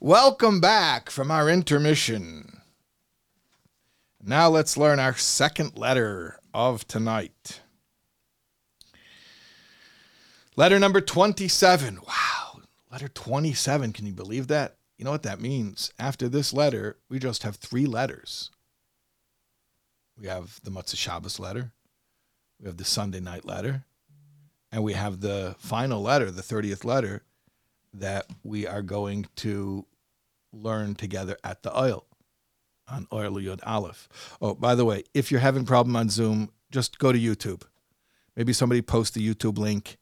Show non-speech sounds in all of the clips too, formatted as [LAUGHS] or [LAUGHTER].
Welcome back from our intermission. Now let's learn our second letter of tonight. Letter number 27. Wow, letter 27. Can you believe that? You know what that means? After this letter, we just have three letters. We have the Motzei Shabbos letter, we have the Sunday night letter, and we have the final letter, the 30th letter, that we are going to learn together at the oil on Oil Yod Aleph. Oh, by the way, if you're having problem on Zoom, just go to YouTube. Maybe somebody post the YouTube link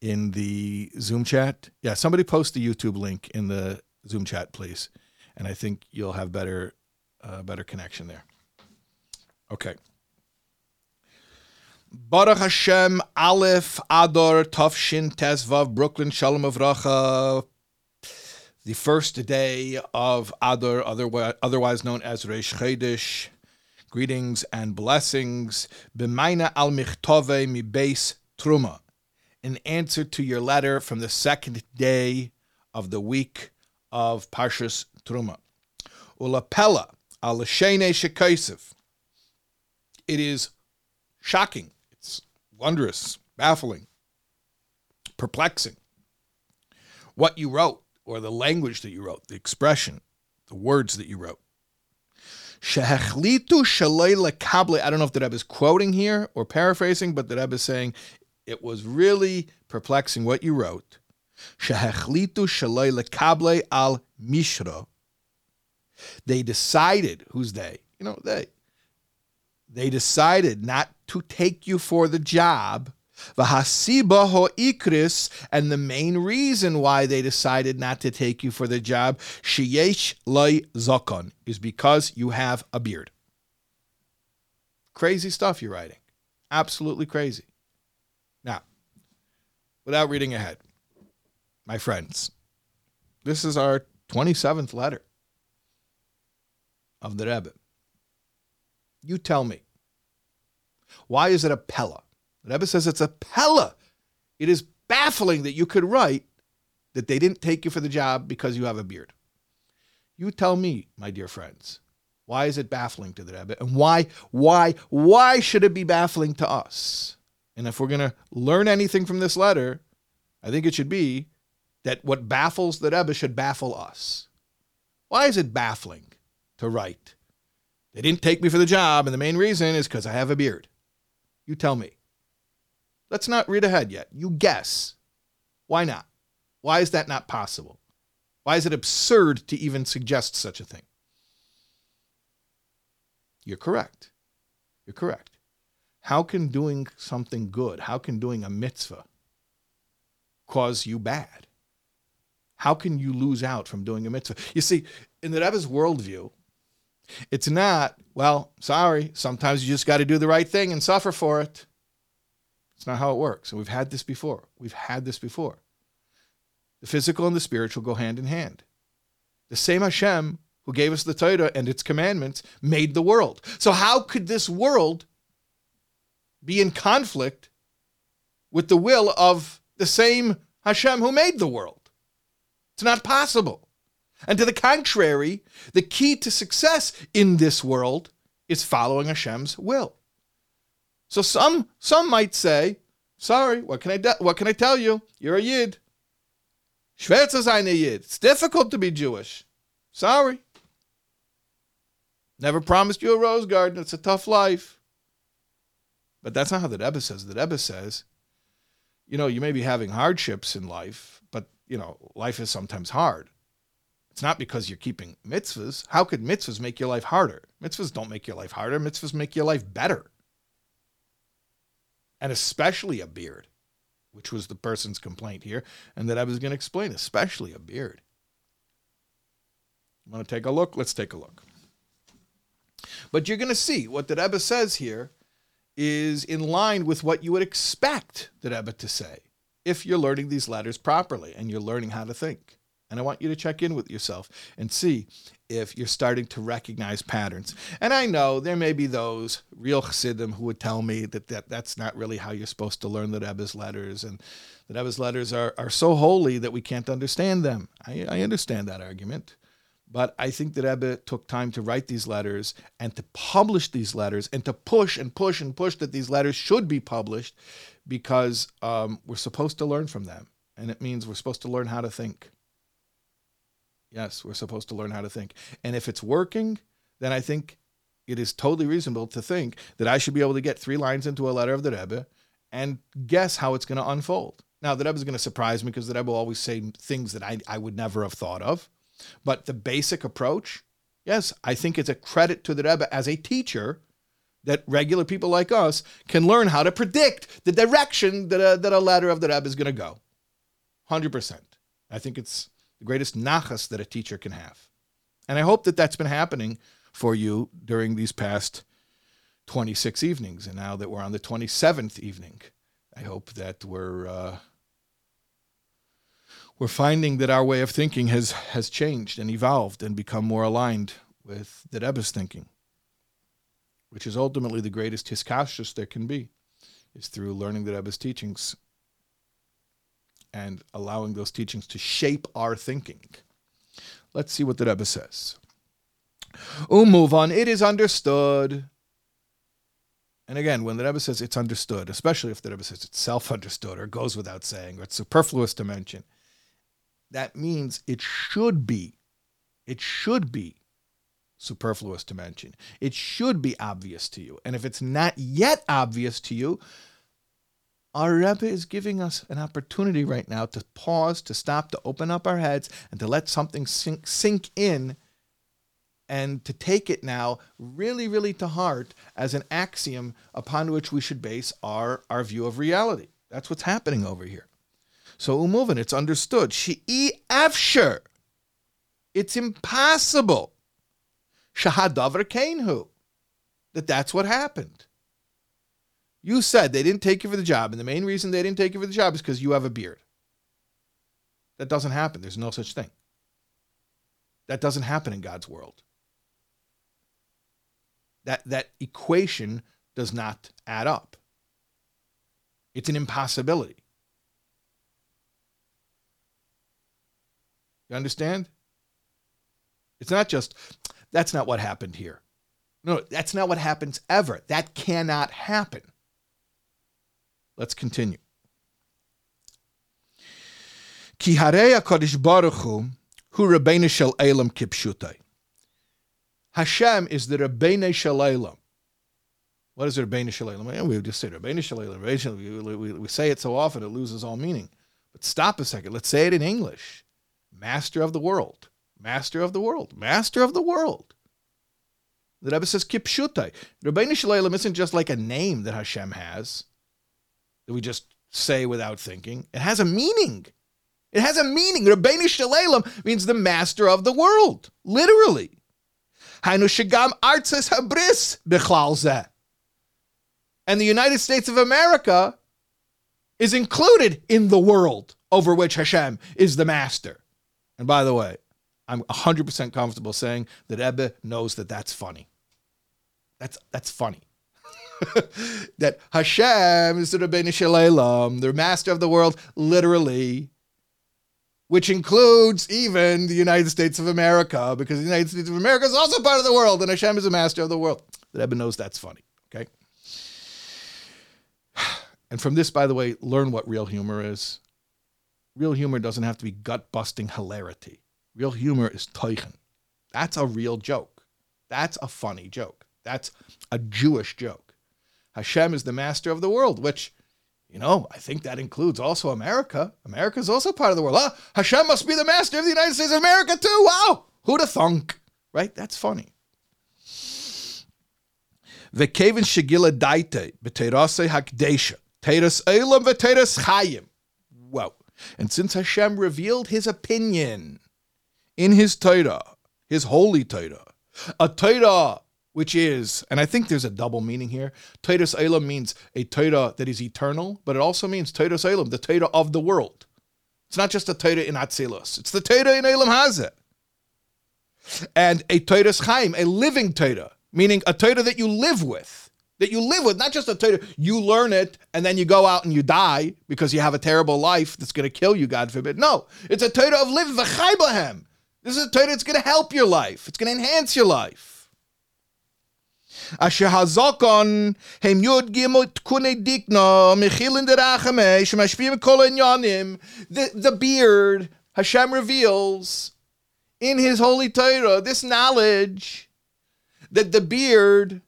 in the Zoom chat. Yeah, somebody post the YouTube link in the Zoom chat, please, and I think you'll have better uh, better connection there. Okay. Baruch Hashem Aleph Ador Tafshin Tesvav Brooklyn Shalom Avracha. The first day of Ador, otherwise known as Reish Chodesh. Greetings and blessings. B'mayna al michtove mi beis truma. In answer to your letter from the second day of the week of Parshas Truma. Ulapella al shene. It is shocking wondrous, baffling, perplexing. What you wrote, or the language that you wrote, the expression, the words that you wrote. I don't know if the Rebbe is quoting here or paraphrasing, but the Rebbe is saying it was really perplexing what you wrote. Al mishra. They decided, who's they? You know, they. They decided not to take you for the job. Vahasiba ikris, and the main reason why they decided not to take you for the job, sheyesh loy zakon, is because you have a beard. Crazy stuff you're writing. Absolutely crazy. Now, without reading ahead, my friends, this is our 27th letter of the Rebbe. You tell me, why is it a Pella? The Rebbe says it's a Pella. It is baffling that you could write that they didn't take you for the job because you have a beard. You tell me, my dear friends, why is it baffling to the Rebbe? And why, why, why should it be baffling to us? And if we're going to learn anything from this letter, I think it should be that what baffles the Rebbe should baffle us. Why is it baffling to write? They didn't take me for the job, and the main reason is because I have a beard. You tell me. Let's not read ahead yet. You guess. Why not? Why is that not possible? Why is it absurd to even suggest such a thing? You're correct. You're correct. How can doing something good, how can doing a mitzvah cause you bad? How can you lose out from doing a mitzvah? You see, in the Rebbe's worldview, it's not, well, sorry, sometimes you just got to do the right thing and suffer for it. It's not how it works. And we've had this before. We've had this before. The physical and the spiritual go hand in hand. The same Hashem who gave us the Torah and its commandments made the world. So, how could this world be in conflict with the will of the same Hashem who made the world? It's not possible. And to the contrary, the key to success in this world is following Hashem's will. So some some might say, "Sorry, what can I what can I tell you? You're a yid. Schwerzer sein a yid. It's difficult to be Jewish. Sorry. Never promised you a rose garden. It's a tough life." But that's not how the Rebbe says. The Rebbe says, you know, you may be having hardships in life, but you know, life is sometimes hard. It's not because you're keeping mitzvahs. How could mitzvahs make your life harder? Mitzvahs don't make your life harder. Mitzvahs make your life better. And especially a beard, which was the person's complaint here, and that I was going to explain, especially a beard. Want to take a look? Let's take a look. But you're going to see what the Rebbe says here is in line with what you would expect the Rebbe to say if you're learning these letters properly and you're learning how to think. And I want you to check in with yourself and see if you're starting to recognize patterns. And I know there may be those real Chassidim who would tell me that, that that's not really how you're supposed to learn the Rebbe's letters, and the Rebbe's letters are, are so holy that we can't understand them. I, I understand that argument. But I think that Rebbe took time to write these letters and to publish these letters and to push and push and push that these letters should be published because um, we're supposed to learn from them. And it means we're supposed to learn how to think. Yes, we're supposed to learn how to think. And if it's working, then I think it is totally reasonable to think that I should be able to get three lines into a letter of the Rebbe and guess how it's going to unfold. Now, the Rebbe is going to surprise me because the Rebbe will always say things that I, I would never have thought of. But the basic approach, yes, I think it's a credit to the Rebbe as a teacher that regular people like us can learn how to predict the direction that a, that a letter of the Rebbe is going to go. 100%. I think it's the greatest nachas that a teacher can have. And I hope that that's been happening for you during these past 26 evenings. And now that we're on the 27th evening, I hope that we're uh, we're finding that our way of thinking has has changed and evolved and become more aligned with the Rebbe's thinking, which is ultimately the greatest hiskashrus there can be, is through learning the Rebbe's teachings and allowing those teachings to shape our thinking. Let's see what the Rebbe says. move on. It is understood. And again, when the Rebbe says it's understood, especially if the Rebbe says it's self-understood or goes without saying or it's superfluous to mention, that means it should be, it should be superfluous to mention. It should be obvious to you. And if it's not yet obvious to you, our Rebbe is giving us an opportunity right now to pause, to stop, to open up our heads, and to let something sink, sink in and to take it now really, really to heart as an axiom upon which we should base our, our view of reality. That's what's happening over here. So umuvin, it's understood. She'i afsher. It's impossible. Shahadavar kainhu. That that's what happened. You said they didn't take you for the job, and the main reason they didn't take you for the job is because you have a beard. That doesn't happen. There's no such thing. That doesn't happen in God's world. That that equation does not add up. It's an impossibility. You understand? It's not just, that's not what happened here. No, that's not what happens ever. That cannot happen. Let's continue. Ki HaKadosh Baruch Hu, hu Rabbeinu Shel Elam kipshutai. Hashem is the Rabbeinu Shel Elam. What is Rabbeinu Shel Elam? We just say Rabbeinu Shel Elam. We, say it so often it loses all meaning. But stop a second. Let's say it in English master of the world, master of the world, master of the world. The Rebbe says Kipshutai. Rabbeinu Shalom isn't just like a name that Hashem has that we just say without thinking. It has a meaning. It has a meaning. Rabbeinu Shalom means the master of the world, literally. Habris And the United States of America is included in the world over which Hashem is the master. And by the way, I'm 100% comfortable saying that Rebbe knows that that's funny. That's that's funny. [LAUGHS] that Hashem is the Rabbeinu Shalom, the master of the world, literally, which includes even the United States of America, because the United States of America is also part of the world, and Hashem is the master of the world. That Rebbe knows that's funny. Okay. [SIGHS] And from this, by the way, learn what real humor is. Real humor doesn't have to be gut busting hilarity. Real humor is teichen. That's a real joke. That's a funny joke. That's a Jewish joke. Hashem is the master of the world, which, you know, I think that includes also America. America is also part of the world. Ah, Hashem must be the master of the United States of America too. Wow. Who'da thunk? Right? That's funny. Vekevin shigila daite b'teirase hakdesha teiras elam v'teiras chayim. Wow. And since Hashem revealed his opinion in his Torah, his holy Torah, a Torah which is, and I think there's a double meaning here. Torah Elam means a Torah that is eternal, but it also means Torah Elam, the Torah of the world. It's not just a Torah in Atzilus. It's the Torah in Elam Hazeh. And a Torah's Chaim, a living Torah, meaning a Torah that you live with, that you live with, not just a Torah, you learn it and then you go out and you die because you have a terrible life that's going to kill you, God forbid. No, it's a Torah of living, This is a Torah that's going to help your life. It's going to enhance your life. אשר הזוקון הם יוד גימל תקוני דיקנו, מכילן דרחמי, שמשפיעים כל העניינים. The beard, Hashem reveals in his holy Torah this knowledge that the beard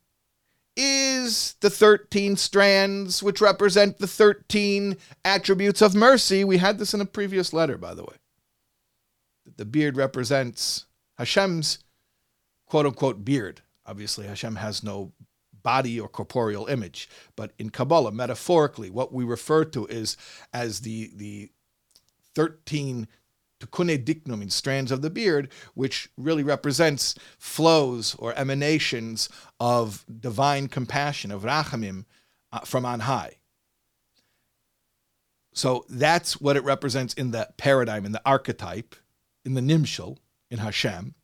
is the 13 strands which represent the 13 attributes of mercy. We had this in a previous letter, by the way. The beard represents Hashem's quote unquote beard. Obviously, Hashem has no body or corporeal image, but in Kabbalah, metaphorically, what we refer to is as the the 13 tukune diknum in strands of the beard, which really represents flows or emanations of divine compassion, of rachamim, uh, from on high. So that's what it represents in the paradigm, in the archetype, in the nimshal, in Hashem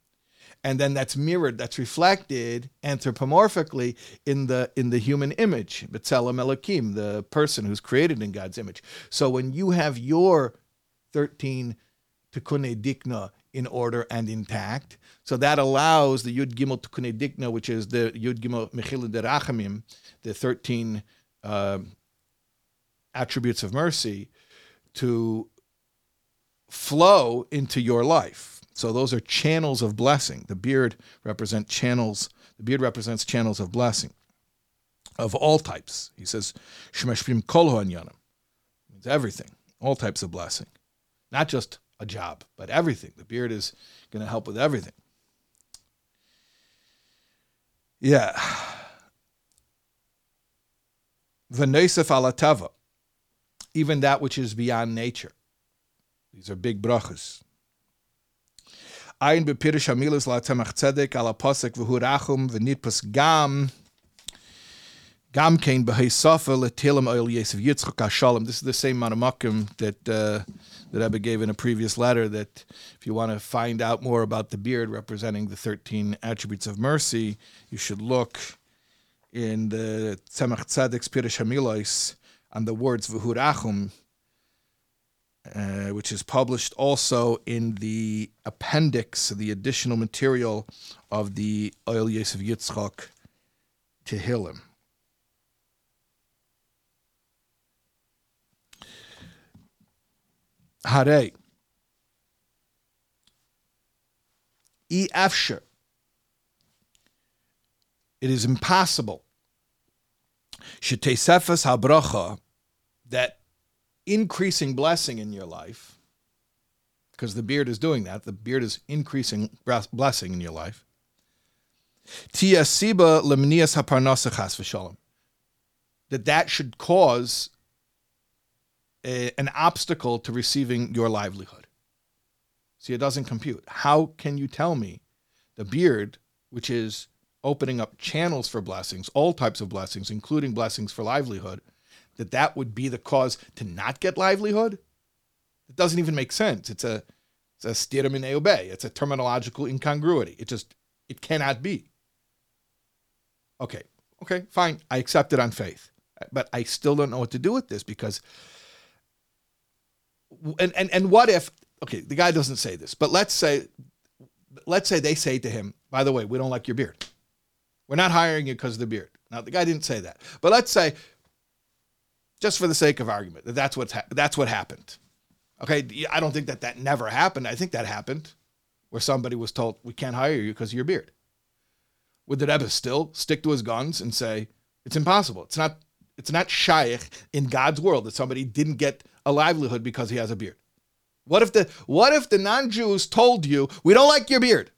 and then that's mirrored, that's reflected anthropomorphically in the in the human image, B'Tselem Elokim, the person who's created in God's image. So when you have your 13 Tikkune Dikna in order and intact, so that allows the Yud Gimel Tikkune Dikna, which is the Yud Gimel Mechilin Derachamim, the 13 uh, attributes of mercy, to flow into your life. So those are channels of blessing. The beard represents channels. The beard represents channels of blessing of all types. He says, "Shemeshvim kol ha'anyanim." Means everything, all types of blessing, not just a job, but everything. The beard is going to help with everything. Yeah. V'neisef alatava, even that which is beyond nature. These are big brachas. Ein bepirish hamilas la temach tzedek ala posek v'hu rachum v'nitpas gam gam kein b'hei sofa letilim oil yesav yitzchak hashalom. This is the same manamakim that uh, that Rebbe gave in a previous letter. That if you want to find out more about the beard representing the thirteen attributes of mercy, you should look in the Tzemach Tzedek's Pirish Hamilos on the words v'hu uh, which is published also in the appendix, the additional material of the Oil Yosef Yitzchak Tehillim. Hare. E afsher. It is impossible. Shetesefas habracha that increasing blessing in your life, because the beard is doing that, the beard is increasing blessing in your life. That that should cause a, an obstacle to receiving your livelihood. See, it doesn't compute. How can you tell me the beard, which is opening up channels for blessings, all types of blessings, including blessings for livelihood, that that would be the cause to not get livelihood? It doesn't even make sense. It's a it's a stirum in obey. It's a terminological incongruity. It just it cannot be. Okay, okay, fine. I accept it on faith, but I still don't know what to do with this because. And and and what if? Okay, the guy doesn't say this, but let's say, let's say they say to him, "By the way, we don't like your beard. We're not hiring you because of the beard." Now the guy didn't say that, but let's say just for the sake of argument, that that's what's ha- that's what happened. Okay, I don't think that that never happened. I think that happened, where somebody was told we can't hire you because of your beard. Would the Rebbe still stick to his guns and say it's impossible? It's not. It's not shaykh in God's world that somebody didn't get a livelihood because he has a beard. What if the what if the non-Jews told you we don't like your beard?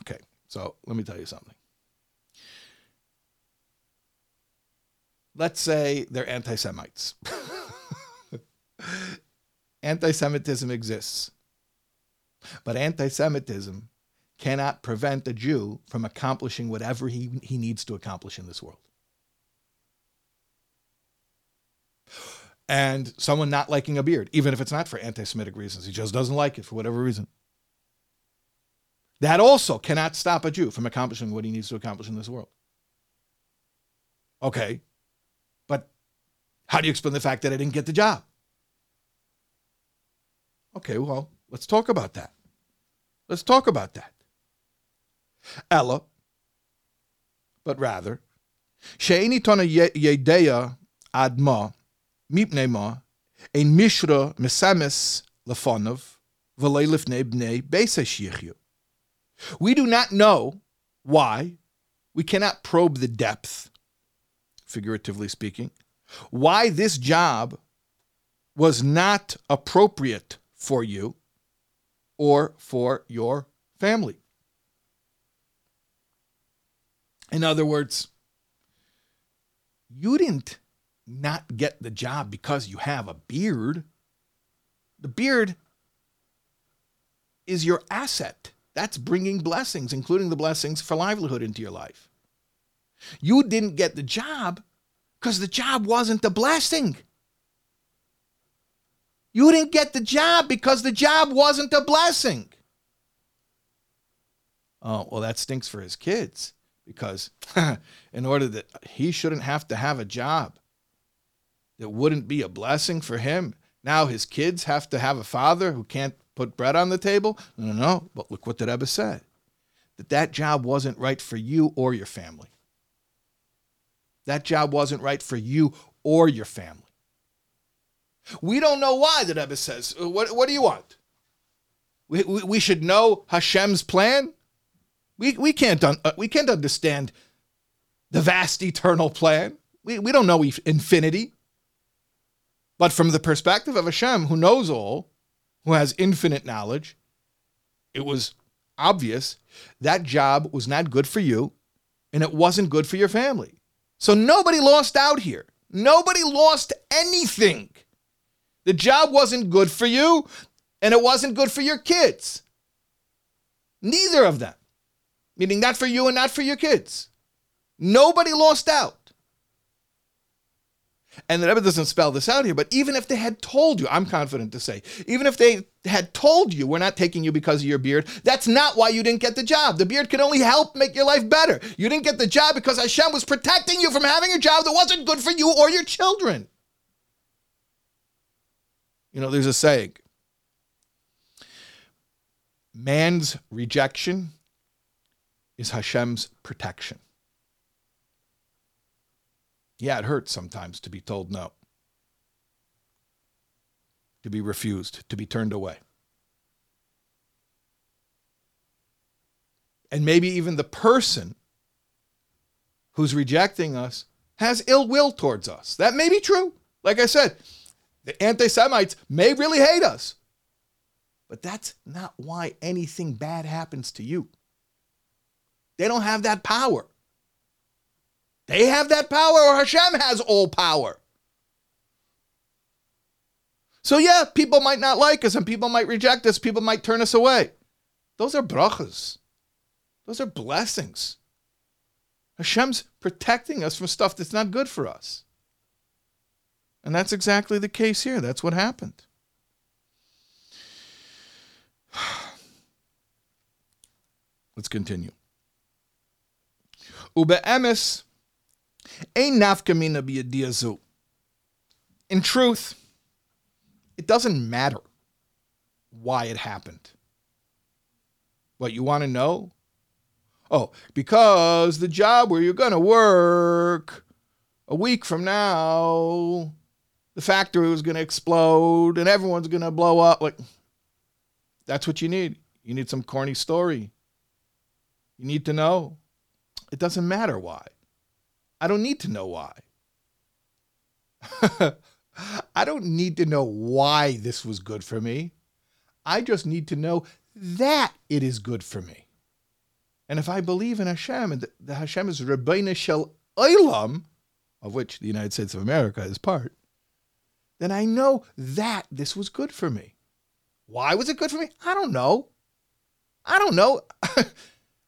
Okay, so let me tell you something. Let's say they're anti Semites. [LAUGHS] anti Semitism exists. But anti Semitism cannot prevent a Jew from accomplishing whatever he, he needs to accomplish in this world. and someone not liking a beard, even if it's not for anti Semitic reasons. He just doesn't like it for whatever reason. That also cannot stop a Jew from accomplishing what he needs to accomplish in this world. Okay, how do you explain the fact that I didn't get the job? Okay, well, let's talk about that. Let's talk about that. Ella, but rather, she'eni tona yedeya adma mipnei ma ein mishra mesames lefonov We do not know why. We cannot probe the depth, figuratively speaking, why this job was not appropriate for you or for your family. In other words, you didn't not get the job because you have a beard. The beard is your asset. That's bringing blessings, including the blessings for livelihood into your life. You didn't get the job because the job wasn't the blessing. You didn't get the job because the job wasn't a blessing. Oh, well, that stinks for his kids because [LAUGHS] in order that he shouldn't have to have a job that wouldn't be a blessing for him, now his kids have to have a father who can't put bread on the table. No, no, no. But look what the Rebbe said that that job wasn't right for you or your family. That job wasn't right for you or your family. We don't know why, the Rebbe says. Uh, what, what do you want? We, we, we should know Hashem's plan? We, we, can't un, uh, we can't understand the vast eternal plan. We, we don't know infinity. But from the perspective of Hashem, who knows all, who has infinite knowledge, it was obvious that job was not good for you and it wasn't good for your family. So nobody lost out here. Nobody lost anything. The job wasn't good for you, and it wasn't good for your kids. Neither of them. Meaning, not for you and not for your kids. Nobody lost out. And the Rebbe doesn't spell this out here, but even if they had told you, I'm confident to say, even if they had told you, we're not taking you because of your beard, that's not why you didn't get the job. The beard could only help make your life better. You didn't get the job because Hashem was protecting you from having a job that wasn't good for you or your children. You know, there's a saying man's rejection is Hashem's protection. Yeah, it hurts sometimes to be told no, to be refused, to be turned away. And maybe even the person who's rejecting us has ill will towards us. That may be true. Like I said, the anti Semites may really hate us, but that's not why anything bad happens to you. They don't have that power. They have that power, or Hashem has all power. So, yeah, people might not like us and people might reject us, people might turn us away. Those are brachas, those are blessings. Hashem's protecting us from stuff that's not good for us. And that's exactly the case here. That's what happened. [SIGHS] Let's continue. Ube'emes. In truth, it doesn't matter why it happened. What you want to know? Oh, because the job where you're going to work a week from now the factory was going to explode and everyone's going to blow up. Like, that's what you need. You need some corny story. You need to know. It doesn't matter why. I don't need to know why. [LAUGHS] I don't need to know why this was good for me. I just need to know that it is good for me. And if I believe in Hashem and the Hashem is Rabbeinu Shel Olam, of which the United States of America is part, then I know that this was good for me. Why was it good for me? I don't know. I don't know. [LAUGHS]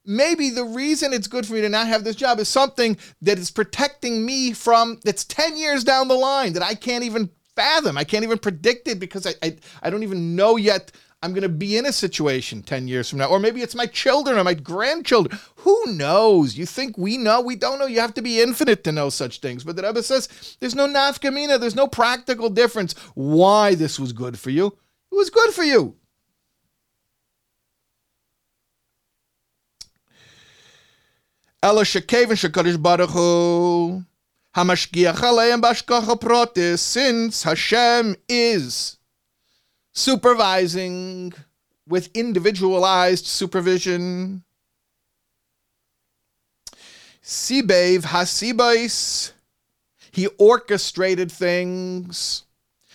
Maybe the reason it's good for me to not have this job is something that is protecting me from that's 10 years down the line that I can't even fathom. I can't even predict it because I, I, I don't even know yet I'm going to be in a situation 10 years from now. Or maybe it's my children or my grandchildren. Who knows? You think we know? We don't know. You have to be infinite to know such things. But the Rebbe says there's no nafkamina, there's no practical difference why this was good for you. It was good for you. Ella shekeven shekadish baruch hu hamashgiach aleim bashkacha protis since Hashem is supervising with individualized supervision. Sibev hasibais, he orchestrated things.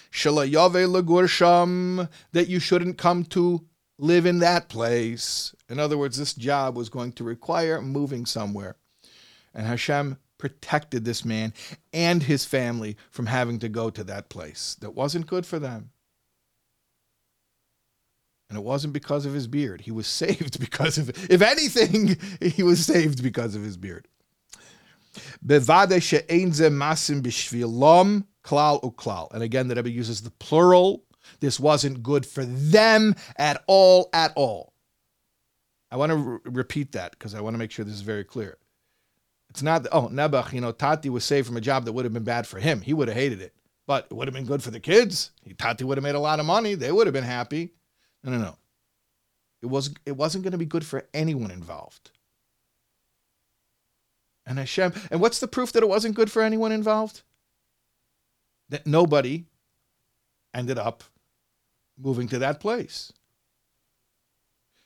Shalayave lagursham, that you shouldn't come to live in that place. In other words, this job was going to require moving somewhere. And Hashem protected this man and his family from having to go to that place that wasn't good for them. And it wasn't because of his beard. He was [LAUGHS] saved because of, if anything, he was saved because of his beard. And again, the Rebbe uses the plural. This wasn't good for them at all, at all. I want to re- repeat that because I want to make sure this is very clear. It's not, oh, Nebuch, you know, Tati was saved from a job that would have been bad for him. He would have hated it. But it would have been good for the kids. Tati would have made a lot of money. They would have been happy. No, no, no. It wasn't. it wasn't going to be good for anyone involved. And Hashem, and what's the proof that it wasn't good for anyone involved? That nobody ended up moving to that place.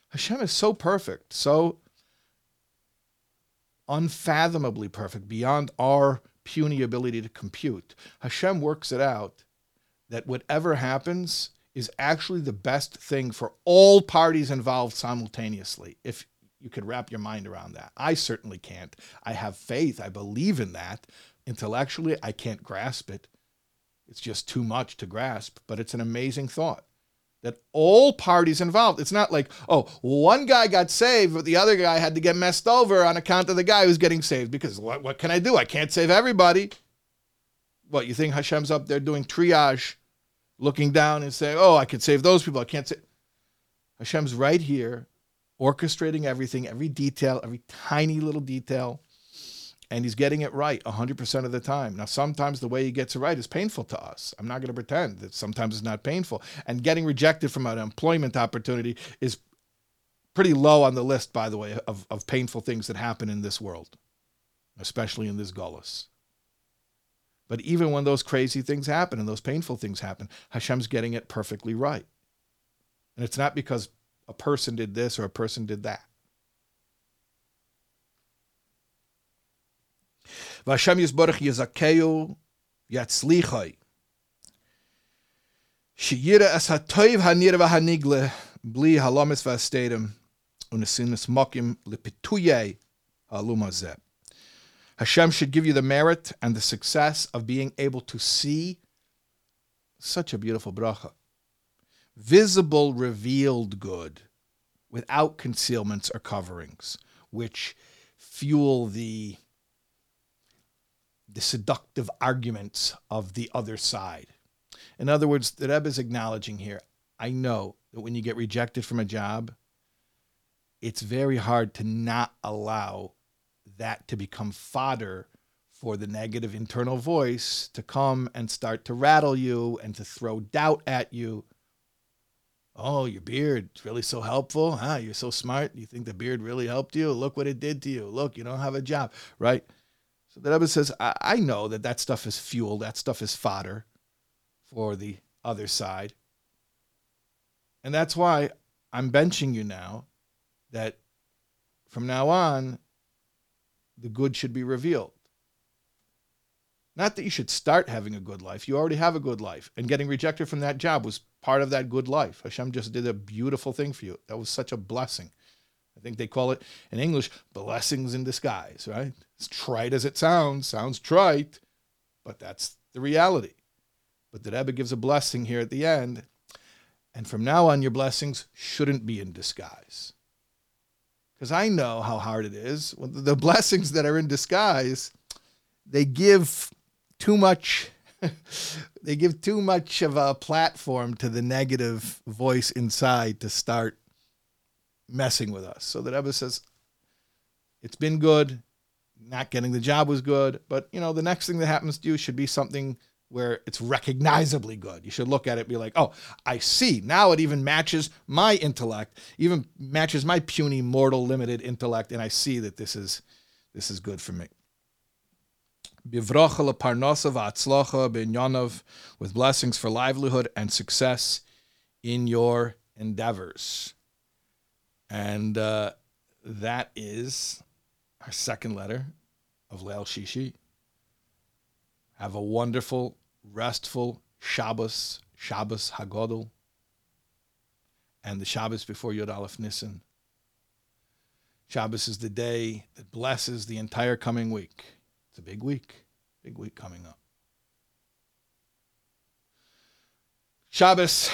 Hashem is so perfect, so unfathomably perfect, beyond our puny ability to compute. Hashem works it out that whatever happens, is actually the best thing for all parties involved simultaneously, if you could wrap your mind around that. I certainly can't. I have faith, I believe in that. Intellectually, I can't grasp it. It's just too much to grasp, but it's an amazing thought that all parties involved. It's not like, oh, one guy got saved, but the other guy had to get messed over on account of the guy who's getting saved. Because what, what can I do? I can't save everybody. What, you think Hashem's up there doing triage looking down and saying, "Oh, I can save those people. I can't save." Hashem's right here, orchestrating everything, every detail, every tiny little detail, and He's getting it right 100% of the time. Now, sometimes the way He gets it right is painful to us. I'm not going to pretend that sometimes it's not painful. And getting rejected from an employment opportunity is pretty low on the list, by the way, of, of painful things that happen in this world, especially in this gullus. But even when those crazy things happen and those painful things happen, Hashem's getting it perfectly right. And it's not because a person did this or a person did that. Vashem Yisborach Yizakeu Yatzlichai. Shiyira es hatoiv hanir v'hanigle bli halamis v'astadim unesinis mokim lipituye halumazeh. Hashem should give you the merit and the success of being able to see such a beautiful bracha. Visible, revealed good without concealments or coverings, which fuel the, the seductive arguments of the other side. In other words, the Rebbe is acknowledging here I know that when you get rejected from a job, it's very hard to not allow that to become fodder for the negative internal voice to come and start to rattle you and to throw doubt at you. Oh, your beard is really so helpful. Huh? You're so smart. You think the beard really helped you? Look what it did to you. Look, you don't have a job, right? So the Rebbe says, I, I know that that stuff is fuel. That stuff is fodder for the other side. And that's why I'm benching you now that from now on, the good should be revealed. Not that you should start having a good life. You already have a good life. And getting rejected from that job was part of that good life. Hashem just did a beautiful thing for you. That was such a blessing. I think they call it in English blessings in disguise, right? As trite as it sounds, sounds trite, but that's the reality. But the Rebbe gives a blessing here at the end. And from now on, your blessings shouldn't be in disguise because I know how hard it is. The blessings that are in disguise, they give too much [LAUGHS] they give too much of a platform to the negative voice inside to start messing with us. So that Rebbe says, it's been good. Not getting the job was good, but you know the next thing that happens to you should be something where it's recognizably good. You should look at it be like, oh, I see. Now it even matches my intellect, even matches my puny, mortal, limited intellect, and I see that this is this is good for me. With blessings for livelihood and success in your endeavors. And uh, that is our second letter of Leil Shishi. Have a wonderful, restful Shabbos, Shabbos Hagodol, and the Shabbos before Yod Aleph Nissen. Shabbos is the day that blesses the entire coming week. It's a big week, big week coming up. Shabbos